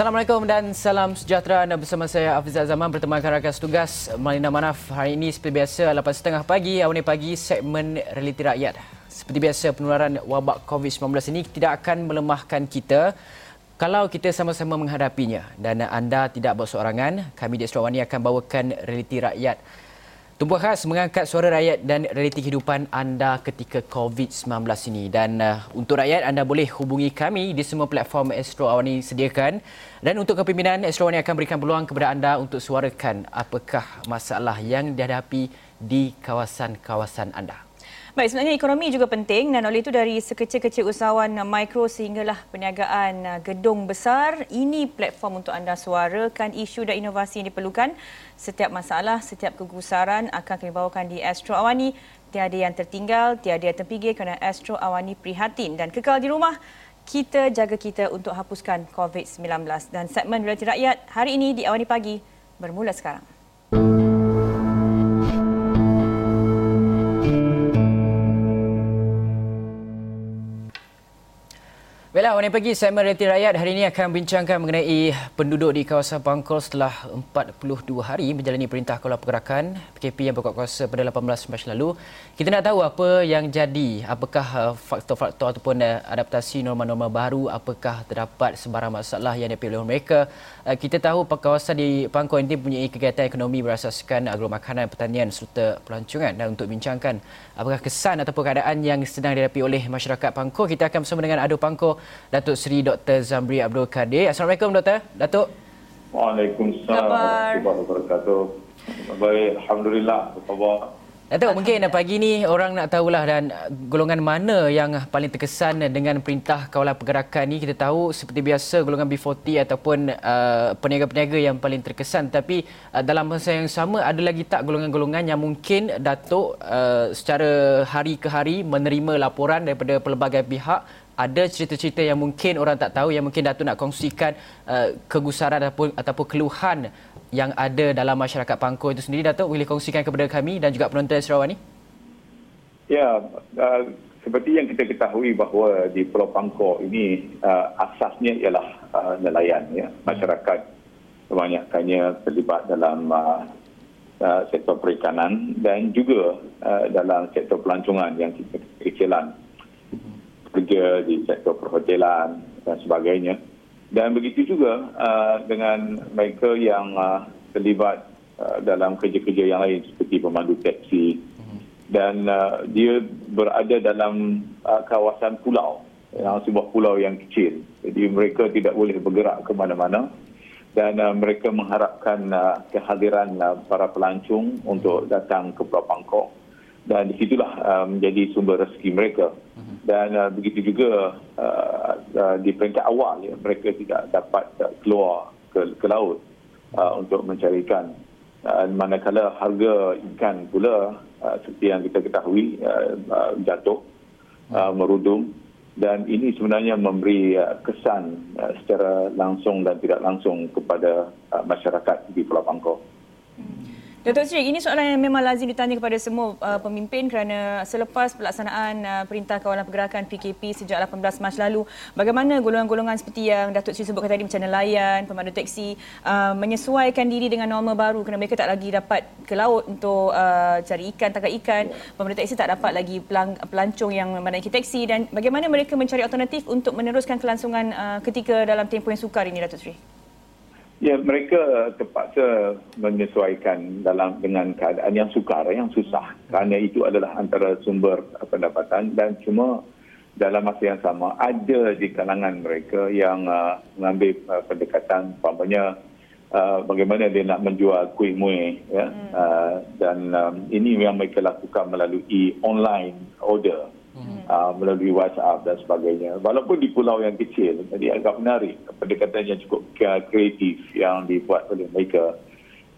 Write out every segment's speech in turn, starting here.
Assalamualaikum dan salam sejahtera anda bersama saya Afizal Zaman bertemankan rakan tugas Malina Manaf. Hari ini seperti biasa 8.30 pagi awal pagi segmen realiti rakyat. Seperti biasa penularan wabak COVID-19 ini tidak akan melemahkan kita kalau kita sama-sama menghadapinya dan anda tidak bersorangan, kami di Astro akan bawakan realiti rakyat Tumpuan khas mengangkat suara rakyat dan realiti kehidupan anda ketika COVID-19 ini. Dan uh, untuk rakyat, anda boleh hubungi kami di semua platform Astro Awani sediakan. Dan untuk kepimpinan, Astro Awani akan berikan peluang kepada anda untuk suarakan apakah masalah yang dihadapi di kawasan-kawasan anda. Baik, sebenarnya ekonomi juga penting dan oleh itu dari sekecil-kecil usahawan mikro sehinggalah perniagaan uh, gedung besar, ini platform untuk anda suarakan isu dan inovasi yang diperlukan. Setiap masalah, setiap kegusaran akan kami bawakan di Astro Awani. Tiada yang tertinggal, tiada yang terpinggir kerana Astro Awani prihatin dan kekal di rumah. Kita jaga kita untuk hapuskan COVID-19 dan segmen Realiti Rakyat hari ini di Awani Pagi bermula sekarang. Baiklah, warna pagi segmen Realiti Rakyat hari ini akan bincangkan mengenai penduduk di kawasan Bangkol setelah 42 hari menjalani perintah kawal pergerakan PKP yang berkuat kuasa pada 18 Mac lalu. Kita nak tahu apa yang jadi, apakah uh, faktor-faktor ataupun uh, adaptasi norma-norma baru, apakah terdapat sebarang masalah yang dihadapi oleh mereka. Uh, kita tahu kawasan di Bangkol ini mempunyai kegiatan ekonomi berasaskan agro makanan, pertanian serta pelancongan. Dan untuk bincangkan apakah kesan ataupun keadaan yang sedang dihadapi oleh masyarakat Bangkol, kita akan bersama dengan Adu Bangkol Datuk Seri Dr. Zamri Abdul Kadir. Assalamualaikum Doktor. Datuk. Waalaikumsalam warahmatullahi wabarakatuh. Baik, alhamdulillah. Apa khabar? Datuk, mungkin pagi ni orang nak tahulah dan golongan mana yang paling terkesan dengan perintah kawalan pergerakan ni. Kita tahu seperti biasa golongan B40 ataupun uh, peniaga-peniaga yang paling terkesan. Tapi uh, dalam masa yang sama ada lagi tak golongan-golongan yang mungkin Datuk uh, secara hari ke hari menerima laporan daripada pelbagai pihak ada cerita-cerita yang mungkin orang tak tahu yang mungkin Datuk nak kongsikan uh, kegusaran ataupun ataupun keluhan yang ada dalam masyarakat Pangko itu sendiri Datuk boleh kongsikan kepada kami dan juga penonton Sarawak ni? Ya, uh, seperti yang kita ketahui bahawa di Pulau Pangko ini uh, asasnya ialah uh, nelayan ya. Masyarakat kebanyakannya terlibat dalam uh, uh, sektor perikanan dan juga uh, dalam sektor pelancongan yang kita kecilan kerja di sektor perhotelan dan sebagainya. Dan begitu juga uh, dengan mereka yang uh, terlibat uh, dalam kerja-kerja yang lain seperti pemandu teksi. Dan uh, dia berada dalam uh, kawasan pulau yang sebuah pulau yang kecil. Jadi mereka tidak boleh bergerak ke mana-mana. Dan uh, mereka mengharapkan uh, kehadiran uh, para pelancong untuk datang ke Pulau Pangkok. Dan disitulah uh, menjadi sumber rezeki mereka dan uh, begitu juga uh, uh, di peringkat awal ya, mereka tidak dapat uh, keluar ke, ke laut uh, untuk mencari ikan. Uh, manakala harga ikan pula uh, seperti yang kita ketahui uh, uh, jatuh, uh, merudum dan ini sebenarnya memberi uh, kesan uh, secara langsung dan tidak langsung kepada uh, masyarakat di Pulau Pangkor. Datuk Seri, ini soalan yang memang lazim ditanya kepada semua uh, pemimpin kerana selepas pelaksanaan uh, Perintah Kawalan Pergerakan PKP sejak 18 Mac lalu, bagaimana golongan-golongan seperti yang Datuk Seri sebutkan tadi macam nelayan, pemandu teksi uh, menyesuaikan diri dengan norma baru kerana mereka tak lagi dapat ke laut untuk uh, cari ikan, tangkap ikan, pemandu teksi tak dapat lagi pelang, pelancong yang menaiki teksi dan bagaimana mereka mencari alternatif untuk meneruskan kelangsungan uh, ketika dalam tempoh yang sukar ini Datuk Seri? Ya, mereka terpaksa menyesuaikan dalam dengan keadaan yang sukar, yang susah. Kerana itu adalah antara sumber pendapatan dan cuma dalam masa yang sama ada di kalangan mereka yang uh, mengambil uh, pendekatan umpamanya uh, bagaimana dia nak menjual kuih muih ya hmm. uh, dan um, ini yang mereka lakukan melalui online order uh, melalui WhatsApp dan sebagainya. Walaupun di pulau yang kecil, jadi agak menarik. Pendekatan yang cukup kreatif yang dibuat oleh mereka.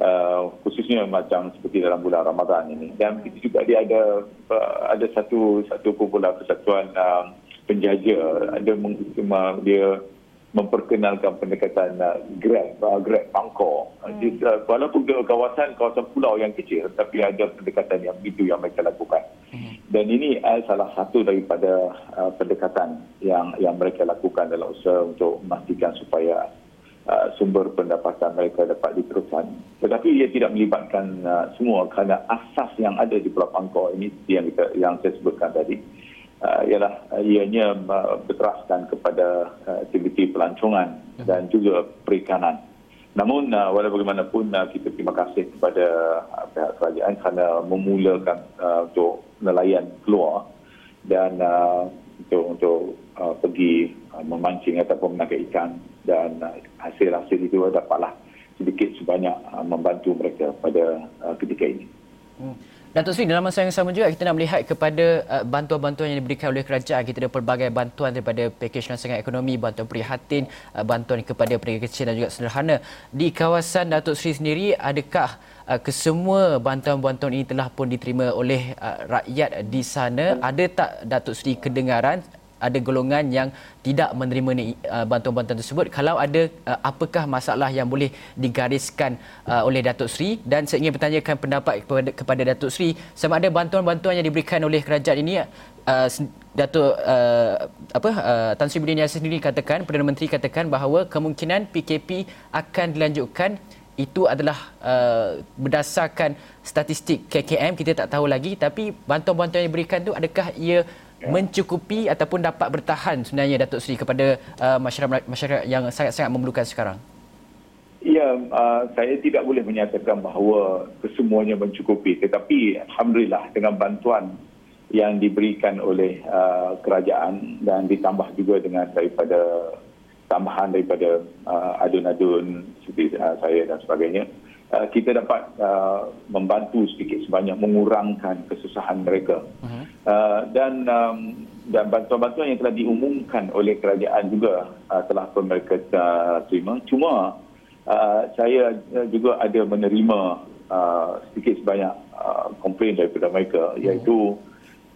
Uh, khususnya macam seperti dalam bulan Ramadan ini. Dan itu juga dia ada uh, ada satu satu kumpulan persatuan uh, penjaja. Ada dia memperkenalkan pendekatan uh, Grab uh, Grab Pangkor hmm. uh, walaupun kawasan kawasan pulau yang kecil tapi ada pendekatan yang itu yang mereka lakukan dan ini uh, salah satu daripada uh, pendekatan yang yang mereka lakukan dalam usaha untuk memastikan supaya uh, sumber pendapatan mereka dapat diteruskan. Tetapi ia tidak melibatkan uh, semua kerana asas yang ada di Pulau Pangkor ini yang kita yang saya sebutkan tadi uh, ialah uh, ianya uh, berteraskan kepada uh, aktiviti pelancongan dan juga perikanan. Namun uh, walau bagaimanapun uh, kita terima kasih kepada uh, pihak kerajaan kerana memulakan uh, untuk nelayan keluar dan uh, untuk untuk uh, pergi uh, memancing ataupun menangkap ikan dan uh, hasil-hasil itu dapatlah sedikit sebanyak uh, membantu mereka pada uh, ketika ini. Hmm. Datuk Seri, dalam masa yang sama juga kita nak melihat kepada uh, bantuan-bantuan yang diberikan oleh kerajaan. Kita ada pelbagai bantuan daripada pakej rancangan ekonomi, bantuan prihatin, uh, bantuan kepada pedagang kecil dan juga sederhana. Di kawasan Datuk Seri sendiri, adakah uh, kesemua bantuan-bantuan ini telah pun diterima oleh uh, rakyat di sana? Ada tak Datuk Seri kedengaran ada golongan yang tidak menerima uh, bantuan-bantuan tersebut. Kalau ada uh, apakah masalah yang boleh digariskan uh, oleh Datuk Seri? Dan saya ingin bertanyakan pendapat kepada, kepada Datuk Seri sama ada bantuan-bantuan yang diberikan oleh kerajaan ini uh, Datuk uh, apa uh, Tan Sri Budi sendiri katakan Perdana Menteri katakan bahawa kemungkinan PKP akan dilanjutkan. Itu adalah uh, berdasarkan statistik KKM kita tak tahu lagi tapi bantuan-bantuan yang diberikan tu adakah ia Ya. mencukupi ataupun dapat bertahan sebenarnya Datuk Seri kepada uh, masyarakat masyarakat yang sangat-sangat memerlukan sekarang? Ya, uh, saya tidak boleh menyatakan bahawa kesemuanya mencukupi tetapi alhamdulillah dengan bantuan yang diberikan oleh uh, kerajaan dan ditambah juga dengan daripada tambahan daripada uh, adun-adun seperti uh, saya dan sebagainya uh, kita dapat uh, membantu sedikit sebanyak mengurangkan kesusahan mereka. Uh-huh. Uh, dan um, dan bantuan-bantuan yang telah diumumkan oleh kerajaan juga uh, telah pun mereka uh, terima. Cuma uh, saya juga ada menerima uh, sedikit sebanyak uh, komplain daripada mereka uh-huh. iaitu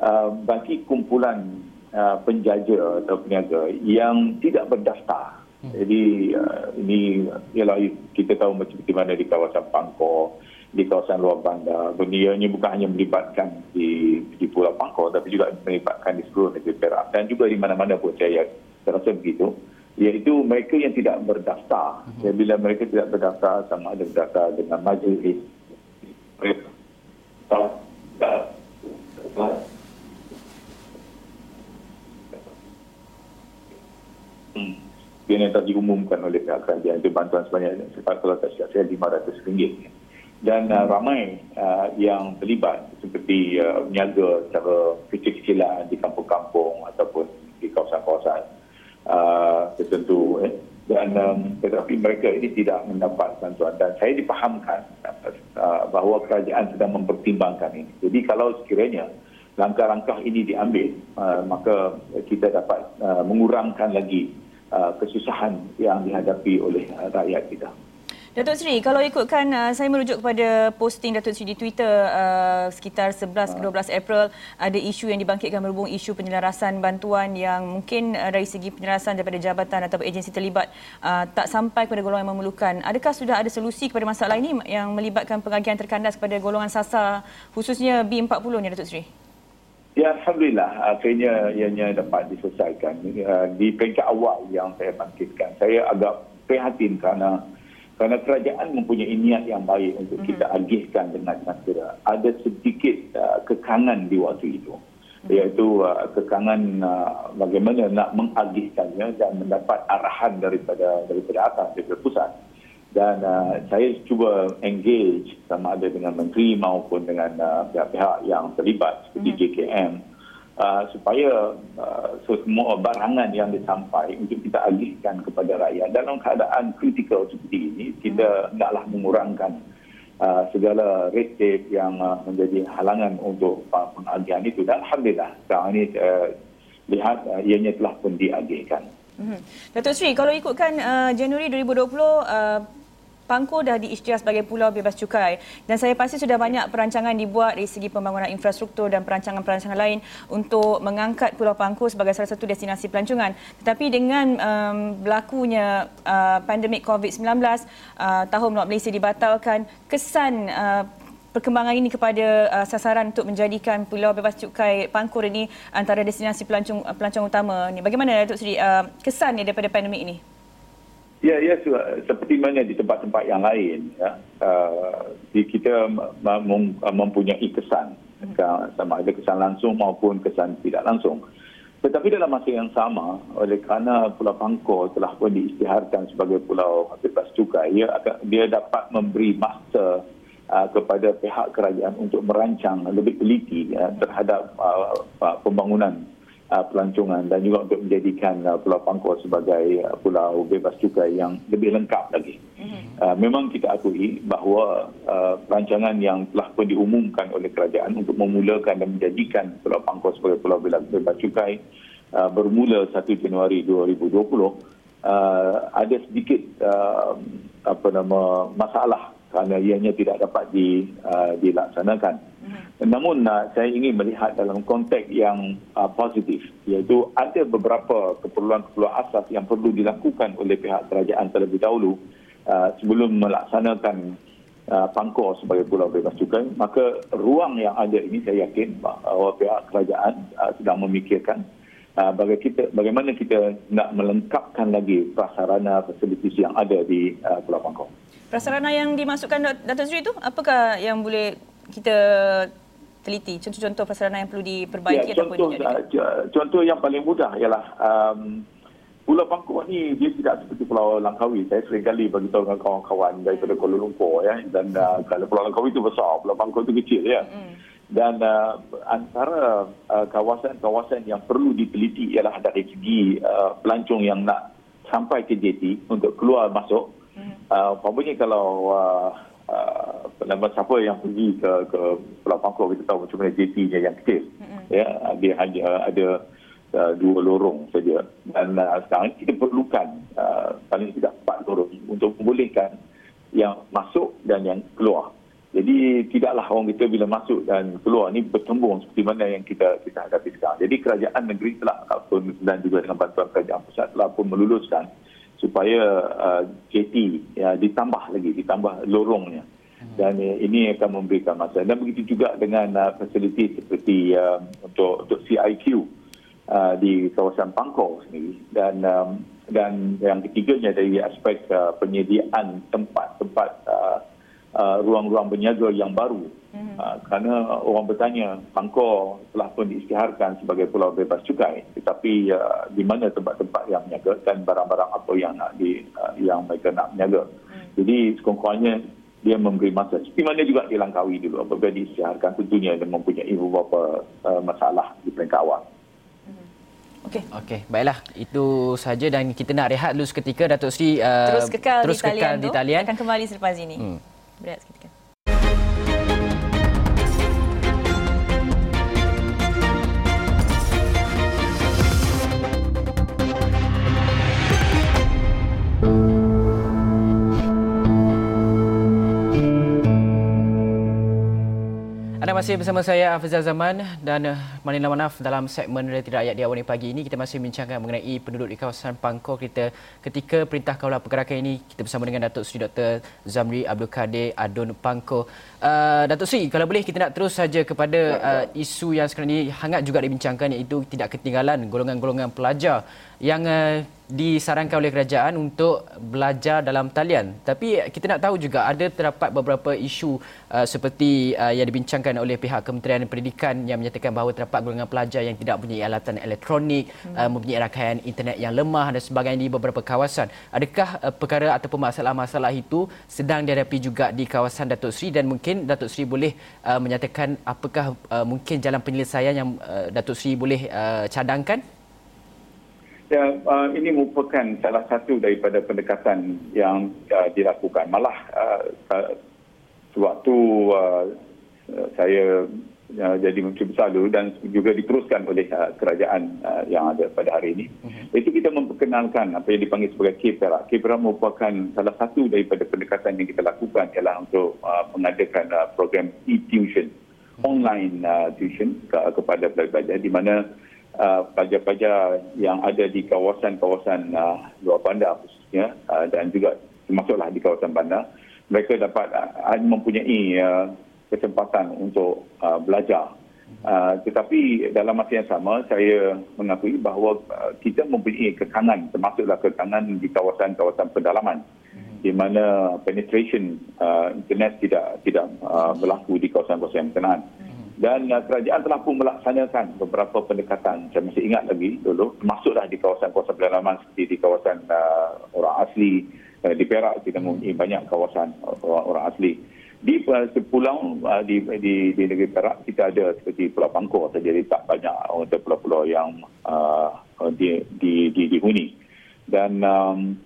uh, bagi kumpulan uh, penjaja atau peniaga yang tidak berdaftar. Jadi uh, ini ialah kita tahu macam mana di kawasan Pangkor, di kawasan luar bandar. Benianya bukan hanya melibatkan di di Pulau Pangkor tapi juga melibatkan di seluruh negeri Perak dan juga di mana-mana pun saya, saya rasa begitu. Iaitu mereka yang tidak berdaftar. Hmm. Bila mereka tidak berdaftar sama ada berdaftar dengan majlis mereka yang telah diumumkan oleh pihak kerajaan itu bantuan sebanyak kalau tak silap saya RM500 dan uh, ramai uh, yang terlibat seperti uh, niaga secara kecil-kecilan di kampung-kampung ataupun di kawasan-kawasan uh, tertentu eh. dan um, tetapi mereka ini tidak mendapat bantuan. Dan saya dipahamkan uh, bahawa kerajaan sedang mempertimbangkan ini. Jadi kalau sekiranya langkah-langkah ini diambil uh, maka kita dapat uh, mengurangkan lagi Uh, kesusahan yang dihadapi oleh uh, rakyat kita. Datuk Seri, kalau ikutkan uh, saya merujuk kepada posting Datuk Seri di Twitter uh, sekitar 11 ke 12 April ada isu yang dibangkitkan berhubung isu penyelarasan bantuan yang mungkin uh, dari segi penyelarasan daripada jabatan atau agensi terlibat uh, tak sampai kepada golongan yang memerlukan. Adakah sudah ada solusi kepada masalah ini yang melibatkan pengagihan terkandas kepada golongan sasar khususnya B40 ni Datuk Seri? Ya, Alhamdulillah akhirnya ianya dapat diselesaikan. Uh, di peringkat awal yang saya bangkitkan, saya agak prihatin kerana kerana kerajaan mempunyai niat yang baik untuk mm-hmm. kita agihkan dengan segera. Ada sedikit uh, kekangan di waktu itu. Mm-hmm. Iaitu uh, kekangan uh, bagaimana nak mengagihkannya dan mendapat arahan daripada daripada atas, daripada pusat dan uh, saya cuba engage sama ada dengan menteri maupun dengan uh, pihak-pihak yang terlibat seperti mm-hmm. JKM uh, supaya uh, semua barangan yang disampai untuk kita alihkan kepada rakyat dalam keadaan kritikal seperti ini kita mm-hmm. hendaklah mengurangkan uh, segala red tape yang uh, menjadi halangan untuk uh, pengagihan itu dan alhamdulillah sekarang ini uh, lihat uh, ianya telah pun diagihkan. Mm-hmm. Datuk Sri, kalau ikutkan uh, Januari 2020 uh, Pangkor dah diisytiharkan sebagai pulau bebas cukai dan saya pasti sudah banyak perancangan dibuat dari segi pembangunan infrastruktur dan perancangan-perancangan lain untuk mengangkat Pulau Pangkor sebagai salah satu destinasi pelancongan. Tetapi dengan um, berlakunya uh, pandemik COVID-19, uh, tahun Melawat Malaysia dibatalkan, kesan uh, perkembangan ini kepada uh, sasaran untuk menjadikan Pulau Bebas Cukai Pangkor ini antara destinasi pelancong pelancong utama ni. Bagaimana Datuk Seri uh, kesan daripada pandemik ini? Ya, ya seperti mana di tempat-tempat yang lain, ya, uh, kita mempunyai kesan, sama ada kesan langsung maupun kesan tidak langsung. Tetapi dalam masa yang sama, oleh kerana Pulau Pangkor telah pun diisytiharkan sebagai pulau bebas cukai, ia, dia dapat memberi masa uh, kepada pihak kerajaan untuk merancang lebih teliti ya, terhadap uh, uh, pembangunan uh, pelancongan dan juga untuk menjadikan uh, Pulau Pangkor sebagai uh, pulau bebas cukai yang lebih lengkap lagi. Mm-hmm. Uh, memang kita akui bahawa uh, rancangan yang telah pun diumumkan oleh kerajaan untuk memulakan dan menjadikan Pulau Pangkor sebagai pulau bebas cukai uh, bermula 1 Januari 2020 uh, ada sedikit uh, apa nama masalah kerana ianya tidak dapat di, uh, dilaksanakan. Namun uh, saya ingin melihat dalam konteks yang uh, positif iaitu ada beberapa keperluan-keperluan asas yang perlu dilakukan oleh pihak kerajaan terlebih dahulu uh, sebelum melaksanakan Pangkor sebagai pulau bebas cukai maka ruang yang ada ini saya yakin bahawa pihak kerajaan sedang memikirkan uh, kita, bagaimana kita nak melengkapkan lagi prasarana fasilitas yang ada di Pulau Pangkor. Prasarana yang dimasukkan Dato' Sri itu apakah yang boleh kita teliti contoh-contoh prasarana yang perlu diperbaiki ya, contoh, ataupun contoh yang paling mudah ialah um, Pulau Pangkor ni dia tidak seperti Pulau Langkawi. Saya sering kali bagi tahu dengan kawan-kawan daripada Kuala Lumpur ya dan uh, kalau Pulau Langkawi itu besar, Pulau Pangkor itu kecil ya. Mm. Dan uh, antara uh, kawasan-kawasan yang perlu diteliti ialah dari segi uh, pelancong yang nak sampai ke JT untuk keluar masuk. Mm. Uh, umpamanya kalau uh, uh, nama siapa yang pergi ke ke Pulau Pangkor kita tahu macam mana JT-nya yang kecil. Mm-hmm. Ya, dia hanya ada uh, dua lorong saja. Dan uh, sekarang kita perlukan uh, paling tidak empat lorong untuk membolehkan yang masuk dan yang keluar. Jadi tidaklah orang kita bila masuk dan keluar ni bertembung seperti mana yang kita kita hadapi sekarang. Jadi kerajaan negeri telah pun dan juga dengan bantuan kerajaan pusat telah pun meluluskan supaya uh, JT ya, ditambah lagi, ditambah lorongnya. Dan uh, ini akan memberikan masa. Dan begitu juga dengan uh, fasiliti seperti uh, untuk untuk CIQ uh, di kawasan Pangkor sendiri. Dan um, dan yang ketiganya dari aspek uh, penyediaan tempat-tempat uh, uh, ruang-ruang berniaga yang baru hmm. uh, kerana orang bertanya Pangkor telah pun diisytiharkan sebagai pulau bebas cukai tetapi uh, di mana tempat-tempat yang berniaga dan barang-barang apa yang nak di uh, yang mereka nak berniaga hmm. jadi sekurang-kurangnya dia memberi masa. Seperti mana juga di Langkawi dulu apabila diisytiharkan tentunya dia mempunyai beberapa uh, masalah di peringkat awal. Hmm. Okey. Okey, baiklah. Itu saja dan kita nak rehat dulu seketika Datuk Sri uh, terus kekal, terus di, kekal talian di talian. Akan kembali selepas ini. Hmm. blir jeg skeptiker. Masih bersama saya Afizal Zaman dan Manila Manaf dalam segmen Realiti Rakyat di awal pagi ini kita masih bincangkan mengenai penduduk di kawasan Pangkor kita ketika Perintah Kawalan Pergerakan ini kita bersama dengan Datuk Seri Dr. Zamri Abdul Kadir Adun Pangkor. Uh, Datuk Seri, kalau boleh kita nak terus saja kepada uh, isu yang sekarang ini hangat juga dibincangkan iaitu tidak ketinggalan golongan-golongan pelajar yang uh, disarankan oleh kerajaan untuk belajar dalam talian. Tapi kita nak tahu juga ada terdapat beberapa isu uh, seperti uh, yang dibincangkan oleh pihak Kementerian Pendidikan yang menyatakan bahawa terdapat golongan pelajar yang tidak mempunyai alatan elektronik, hmm. uh, mempunyai rangkaian internet yang lemah dan sebagainya di beberapa kawasan. Adakah uh, perkara ataupun masalah-masalah itu sedang dihadapi juga di kawasan Datuk Seri dan mungkin Datuk Seri boleh uh, menyatakan apakah uh, mungkin jalan penyelesaian yang uh, Datuk Seri boleh uh, cadangkan? Ya, uh, ini merupakan salah satu daripada pendekatan yang uh, dilakukan. Malah uh, uh, sewaktu uh, saya uh, jadi Menteri Besar dulu dan juga diteruskan oleh uh, kerajaan uh, yang ada pada hari ini. Uh-huh. Itu kita memperkenalkan apa yang dipanggil sebagai KPRA. KPRA merupakan salah satu daripada pendekatan yang kita lakukan ialah untuk uh, mengadakan uh, program e-tuition, uh-huh. online uh, tuition ke- kepada pelajar di mana Uh, pelajar-pelajar yang ada di kawasan-kawasan uh, luar bandar khususnya uh, dan juga termasuklah di kawasan bandar mereka dapat uh, mempunyai uh, kesempatan untuk uh, belajar Uh, tetapi dalam masa yang sama saya mengakui bahawa uh, kita mempunyai kekangan termasuklah kekangan di kawasan-kawasan pedalaman di mana penetration uh, internet tidak tidak uh, berlaku di kawasan-kawasan yang berkenaan. Dan uh, kerajaan telah pun melaksanakan beberapa pendekatan. Saya masih ingat lagi dulu termasuklah di kawasan-kawasan pedalaman seperti di kawasan uh, orang asli uh, di Perak kita mempunyai banyak kawasan orang, orang asli di pulau uh, di, di di negeri Perak kita ada seperti Pulau Pangkor saja jadi tak banyak untuk pulau-pulau yang uh, di, di, di dihuni dan um,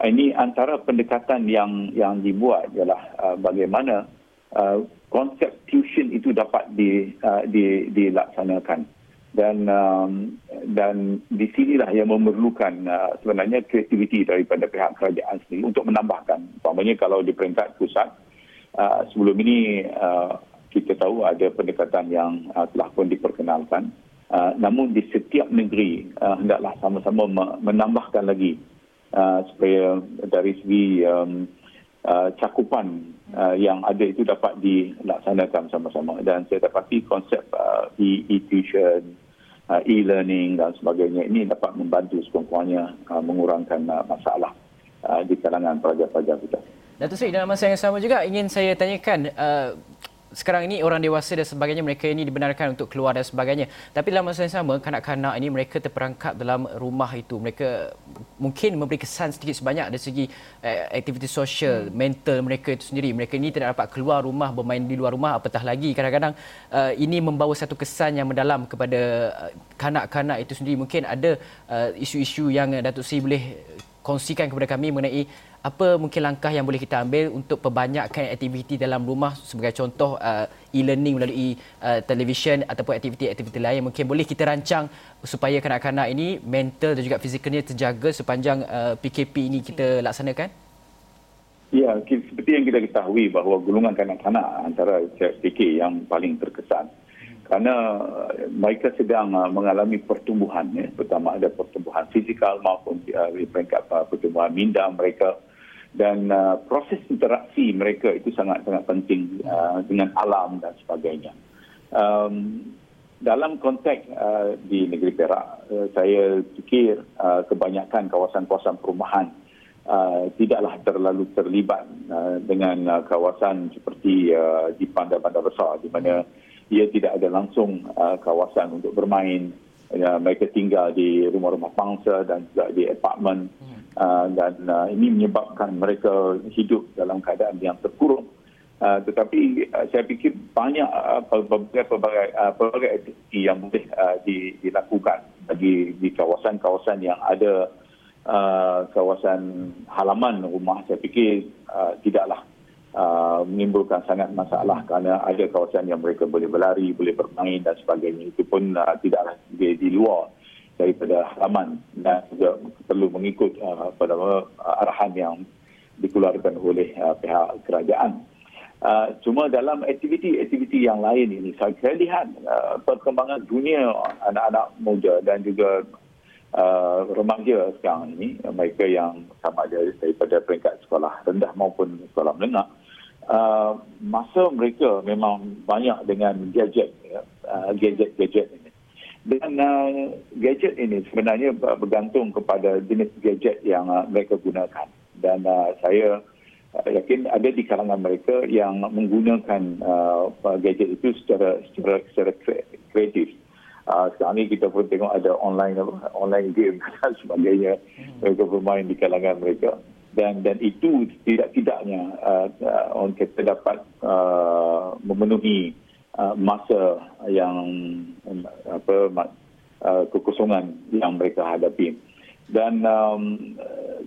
ini antara pendekatan yang yang dibuat ialah uh, bagaimana uh, konsep tuition itu dapat di, uh, di dilaksanakan dan um, dan di sinilah yang memerlukan uh, sebenarnya kreativiti daripada pihak kerajaan sendiri untuk menambahkan umpamanya kalau di peringkat pusat Uh, sebelum ini uh, kita tahu ada pendekatan yang uh, telah pun diperkenalkan. Uh, namun di setiap negeri uh, hendaklah sama-sama menambahkan lagi uh, supaya dari segi um, uh, cakupan uh, yang ada itu dapat dilaksanakan sama-sama. Dan saya dapati konsep uh, e-tuition, uh, e-learning dan sebagainya ini dapat membantu sekurang-kurangnya uh, mengurangkan uh, masalah uh, di kalangan pelajar-pelajar kita. Datuk Seri, dalam masa yang sama juga ingin saya tanyakan uh, sekarang ini orang dewasa dan sebagainya mereka ini dibenarkan untuk keluar dan sebagainya. Tapi dalam masa yang sama kanak-kanak ini mereka terperangkap dalam rumah itu. Mereka mungkin memberi kesan sedikit sebanyak dari segi uh, aktiviti sosial, hmm. mental mereka itu sendiri. Mereka ini tidak dapat keluar rumah, bermain di luar rumah apatah lagi. Kadang-kadang uh, ini membawa satu kesan yang mendalam kepada uh, kanak-kanak itu sendiri. Mungkin ada uh, isu-isu yang Datuk Seri boleh kongsikan kepada kami mengenai apa mungkin langkah yang boleh kita ambil untuk perbanyakkan aktiviti dalam rumah sebagai contoh uh, e-learning melalui uh, televisyen ataupun aktiviti-aktiviti lain mungkin boleh kita rancang supaya kanak-kanak ini mental dan juga fizikalnya terjaga sepanjang uh, PKP ini kita laksanakan? Ya, seperti yang kita ketahui bahawa golongan kanak-kanak antara PK yang paling terkesan kerana mereka sedang mengalami pertumbuhan ya. pertama ada pertumbuhan fizikal maupun uh, peringkat pertumbuhan minda mereka dan uh, proses interaksi mereka itu sangat-sangat penting uh, dengan alam dan sebagainya. Um, dalam konteks uh, di negeri Perak, uh, saya fikir uh, kebanyakan kawasan-kawasan perumahan uh, tidaklah terlalu terlibat uh, dengan uh, kawasan seperti uh, di bandar-bandar besar di mana ia tidak ada langsung uh, kawasan untuk bermain. Uh, mereka tinggal di rumah-rumah pangsa dan juga di apartmen. Hmm. Uh, dan uh, ini menyebabkan mereka hidup dalam keadaan yang terkurung. Uh, tetapi uh, saya fikir banyak uh, pelbagai uh, pelbagai aktiviti yang boleh uh, di, dilakukan bagi di kawasan-kawasan yang ada uh, kawasan halaman rumah. Saya fikir uh, tidaklah uh, menimbulkan sangat masalah kerana ada kawasan yang mereka boleh berlari, boleh bermain dan sebagainya. Itu pun uh, tidaklah di, di luar daripada halaman dan juga perlu mengikut uh, pada uh, arahan yang dikeluarkan oleh uh, pihak kerajaan. Uh, cuma dalam aktiviti-aktiviti yang lain ini saya lihat uh, perkembangan dunia anak-anak muda dan juga uh, remaja sekarang ini mereka yang sama ada daripada peringkat sekolah rendah maupun sekolah menengah uh, masa mereka memang banyak dengan gadget ya, uh, gadget-gadget dan uh, gadget ini sebenarnya bergantung kepada jenis gadget yang uh, mereka gunakan. Dan uh, saya uh, yakin ada di kalangan mereka yang menggunakan uh, gadget itu secara secara, secara kreatif. Uh, sekarang ini kita pun tengok ada online online game dan sebagainya hmm. mereka bermain di kalangan mereka dan dan itu tidak tidaknya uh, uh, orang kita dapat uh, memenuhi Uh, masa yang um, apa uh, kekosongan yang mereka hadapi. Dan um,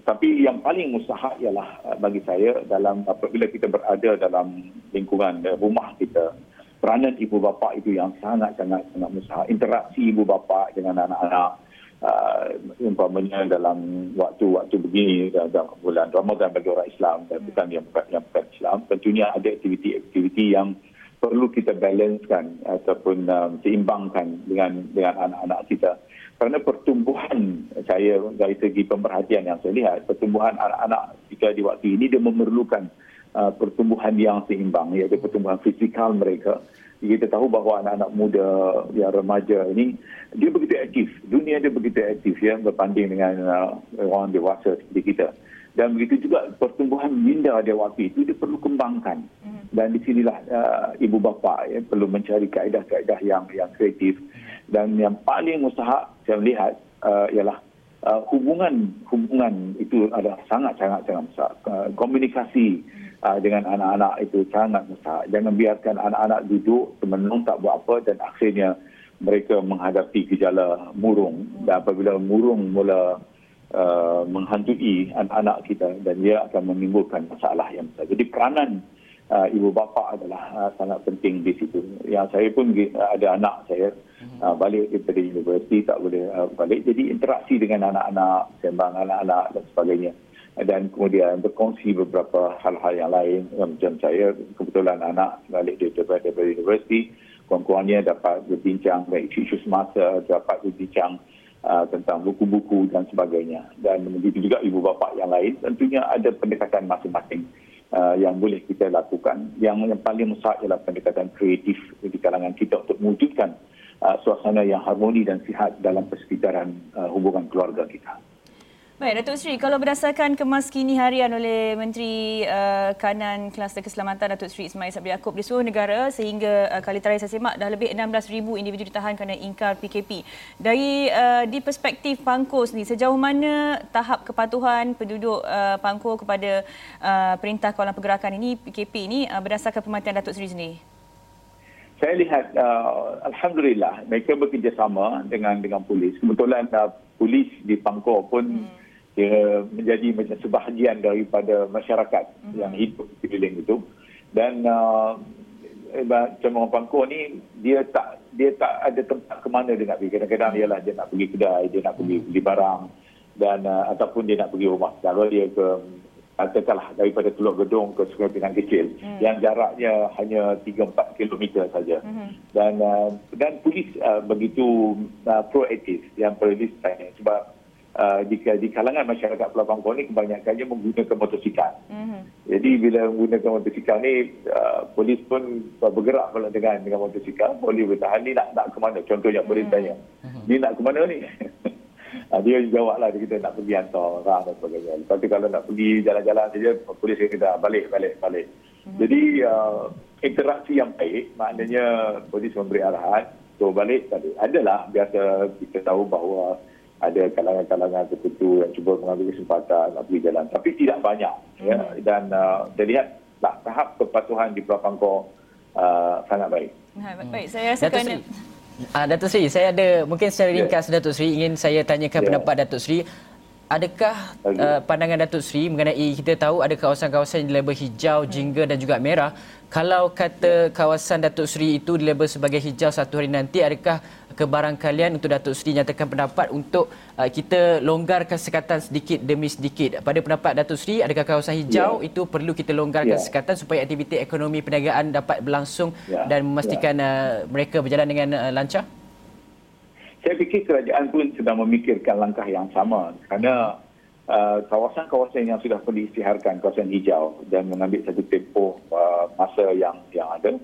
tapi yang paling mustahak ialah uh, bagi saya dalam apabila kita berada dalam lingkungan rumah kita peranan ibu bapa itu yang sangat sangat sangat mustahak. Interaksi ibu bapa dengan anak-anak uh, umpamanya dalam waktu-waktu begini dalam bulan Ramadan bagi orang Islam dan bukan yang bukan yang bukan Islam tentunya ada aktiviti-aktiviti yang perlu kita balancekan ataupun um, seimbangkan dengan dengan anak-anak kita. Kerana pertumbuhan saya dari segi pemerhatian yang saya lihat pertumbuhan anak-anak kita di waktu ini dia memerlukan uh, pertumbuhan yang seimbang iaitu pertumbuhan fizikal mereka. Kita tahu bahawa anak-anak muda yang remaja ini dia begitu aktif. Dunia dia begitu aktif ya berbanding dengan uh, orang dewasa seperti kita dan begitu juga pertumbuhan minda dewasa itu dia perlu kembangkan. Dan di sinilah uh, ibu bapa ya perlu mencari kaedah-kaedah yang yang kreatif. Dan yang paling mustahak saya melihat uh, ialah uh, hubungan hubungan itu adalah sangat sangat sangat besar. Uh, komunikasi uh, dengan anak-anak itu sangat besar. Jangan biarkan anak-anak duduk menung tak buat apa dan akhirnya mereka menghadapi gejala murung. Dan apabila murung mula uh, menghantui anak-anak kita dan dia akan menimbulkan masalah yang besar. Jadi peranan uh, ibu bapa adalah uh, sangat penting di situ. Yang saya pun uh, ada anak saya uh, balik daripada universiti tak boleh uh, balik. Jadi interaksi dengan anak-anak, sembang anak-anak dan sebagainya dan kemudian berkongsi beberapa hal-hal yang lain macam saya kebetulan anak balik daripada, daripada universiti kawan-kawannya dapat berbincang baik isu semasa dapat berbincang uh, tentang buku-buku dan sebagainya dan begitu juga ibu bapa yang lain tentunya ada pendekatan masing-masing uh, yang boleh kita lakukan yang, yang paling besar ialah pendekatan kreatif di kalangan kita untuk mewujudkan uh, suasana yang harmoni dan sihat dalam persekitaran uh, hubungan keluarga kita. Baik, Datuk Seri, kalau berdasarkan kemas kini harian oleh Menteri uh, Kanan Kluster Keselamatan Datuk Seri Ismail Sabri Yaakob di seluruh negara sehingga uh, kali terakhir saya semak dah lebih 16,000 individu ditahan kerana ingkar PKP. Dari uh, di perspektif Pangko sendiri, sejauh mana tahap kepatuhan penduduk uh, Pangko kepada uh, Perintah Kawalan Pergerakan ini, PKP ini uh, berdasarkan pematian Datuk Seri sendiri? Saya lihat, uh, Alhamdulillah, mereka bekerjasama dengan dengan polis. Kebetulan uh, polis di Pangko pun hmm dia menjadi macam sebahagian daripada masyarakat mm-hmm. yang hidup di sekeliling itu. Dan uh, macam orang Pangkor ni dia tak dia tak ada tempat ke mana dia nak pergi. Kadang-kadang ialah dia nak pergi kedai dia nak pergi beli barang. Dan uh, ataupun dia nak pergi rumah. Saudara dia ke katakanlah daripada Teluk Gedung ke Sungai Pinang Kecil hmm. yang jaraknya hanya 3-4 kilometer saja. Hmm. dan uh, dan polis uh, begitu uh, proaktif yang polis tanya. Sebab Uh, di, di kalangan masyarakat Pulau Pangkor ni kebanyakannya menggunakan motosikal. Mm-hmm. Jadi bila menggunakan motosikal ni, uh, polis pun bergerak kalau dengan dengan motosikal, boleh bertahan ni nak nak ke mana? Contohnya polis mm-hmm. tanya, mm-hmm. ni nak ke mana ni? uh, dia jawablah dia kita nak pergi hantar orang dan sebagainya. Lepas tu kalau nak pergi jalan-jalan saja, polis kata balik, balik, balik. Mm-hmm. Jadi uh, interaksi yang baik, maknanya polis memberi arahan, so balik tadi. Adalah biasa kita tahu bahawa ada kalangan-kalangan tertentu yang cuba mengambil kesempatan nak pergi jalan tapi tidak banyak ya. hmm. dan uh, saya lihat lah, tahap kepatuhan di Pulau Pangkor uh, sangat baik. Ha, baik, saya rasa kerana Ah, Datuk Seri, saya ada mungkin secara ya. ringkas yeah. Datuk Seri ingin saya tanyakan yeah. pendapat Datuk Seri. Adakah uh, pandangan Datuk Seri mengenai kita tahu ada kawasan-kawasan yang dilabel hijau, jingga dan juga merah kalau kata kawasan Datuk Seri itu dilabel sebagai hijau satu hari nanti, adakah kebarangkalian untuk Datuk Seri nyatakan pendapat untuk uh, kita longgarkan sekatan sedikit demi sedikit? Pada pendapat Datuk Seri, adakah kawasan hijau yeah. itu perlu kita longgarkan yeah. sekatan supaya aktiviti ekonomi perniagaan dapat berlangsung yeah. dan memastikan yeah. uh, mereka berjalan dengan uh, lancar? Saya fikir kerajaan pun sedang memikirkan langkah yang sama kerana Uh, kawasan-kawasan yang sudah perlu isytiharkan kawasan hijau dan mengambil satu tempoh uh, masa yang yang ada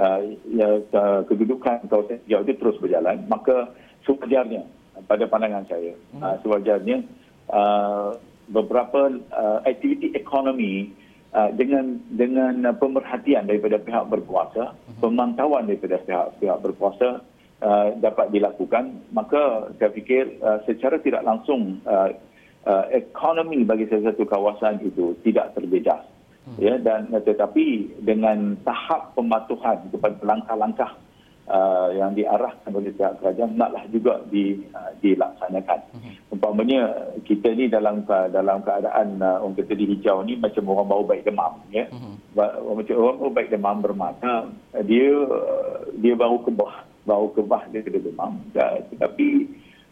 uh, ya, uh, kedudukan kawasan hijau itu terus berjalan maka sewajarnya pada pandangan saya hmm. uh, sewajarnya uh, beberapa uh, aktiviti ekonomi uh, dengan dengan uh, pemerhatian daripada pihak berkuasa hmm. pemantauan daripada pihak pihak berkuasa uh, dapat dilakukan maka saya fikir uh, secara tidak langsung uh, uh, ekonomi bagi satu kawasan itu tidak terjejas. Hmm. Ya dan tetapi dengan tahap pematuhan kepada langkah-langkah uh, yang diarahkan oleh pihak kerajaan naklah juga di uh, dilaksanakan. Hmm. Umpamanya kita ni dalam dalam keadaan uh, orang kata di hijau ni macam orang bau baik demam ya. Hmm. Macam orang bau baik demam bermata dia dia bau kebah bau kebah dia kena demam tetapi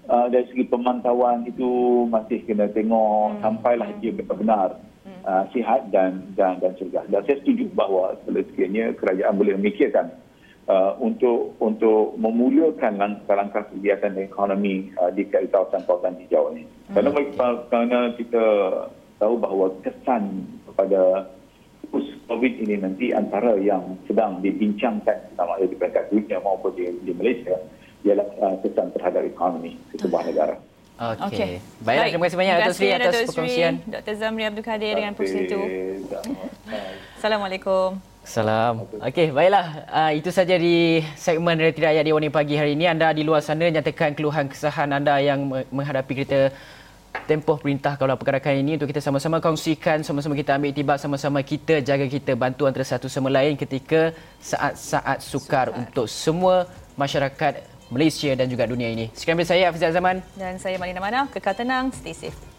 uh, dari segi pemantauan itu masih kena tengok hmm. sampailah dia benar-benar hmm. uh, sihat dan dan dan cergas. Dan saya setuju bahawa sekiranya kerajaan boleh memikirkan uh, untuk untuk memulakan langkah-langkah kegiatan ekonomi uh, di kawasan-kawasan hijau ini. Hmm. Kerana, kerana kita tahu bahawa kesan kepada status COVID ini nanti antara yang sedang dibincangkan sama ada di peringkat dunia maupun di, di Malaysia ialah uh, kesan terhadap ekonomi sebuah negara. Okey. Okey. Baiklah, terima kasih banyak Datuk Sri atas perkongsian. Dr. Zamri Abdul Kadir dengan itu. Okey. Assalamualaikum. Salam. Okey, baiklah. Uh, itu saja di segmen Realiti Rakyat di Warna Pagi hari ini. Anda di luar sana nyatakan keluhan kesahan anda yang me- menghadapi kereta tempoh perintah kawal pergerakan ini untuk kita sama-sama kongsikan, sama-sama kita ambil tiba sama-sama kita jaga kita bantu antara satu sama lain ketika saat-saat sukar, untuk semua masyarakat Malaysia dan juga dunia ini. Sekian dari saya Hafiz Zaman. Dan saya Malina Manaf. Kekal tenang, stay safe.